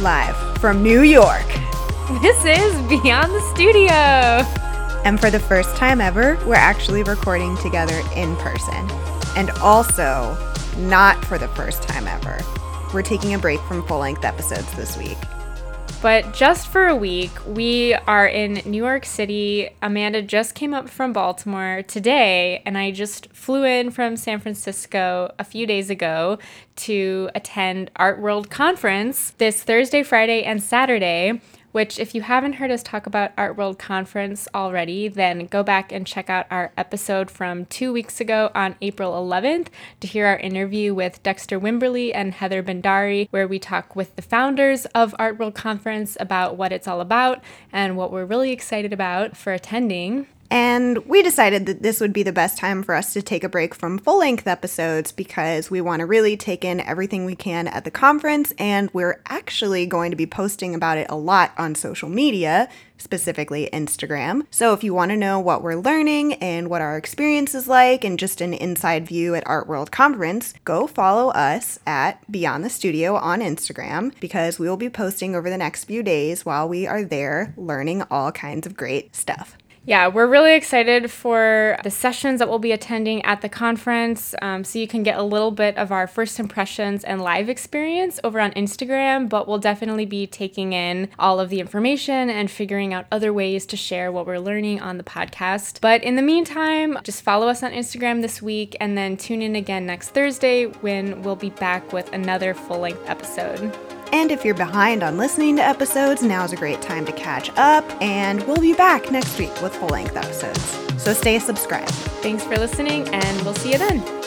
live from New York. This is Beyond the Studio. And for the first time ever, we're actually recording together in person. And also, not for the first time ever, we're taking a break from full length episodes this week. But just for a week, we are in New York City. Amanda just came up from Baltimore today, and I just flew in from San Francisco a few days ago to attend Art World Conference this Thursday, Friday, and Saturday which if you haven't heard us talk about Art World Conference already, then go back and check out our episode from two weeks ago on April 11th to hear our interview with Dexter Wimberly and Heather Bhandari, where we talk with the founders of Art World Conference about what it's all about and what we're really excited about for attending. And we decided that this would be the best time for us to take a break from full length episodes because we want to really take in everything we can at the conference. And we're actually going to be posting about it a lot on social media, specifically Instagram. So if you want to know what we're learning and what our experience is like and just an inside view at Art World Conference, go follow us at Beyond the Studio on Instagram because we will be posting over the next few days while we are there learning all kinds of great stuff yeah, we're really excited for the sessions that we'll be attending at the conference. Um, so you can get a little bit of our first impressions and live experience over on Instagram, but we'll definitely be taking in all of the information and figuring out other ways to share what we're learning on the podcast. But in the meantime, just follow us on Instagram this week and then tune in again next Thursday when we'll be back with another full length episode. And if you're behind on listening to episodes, now's a great time to catch up. And we'll be back next week with full length episodes. So stay subscribed. Thanks for listening, and we'll see you then.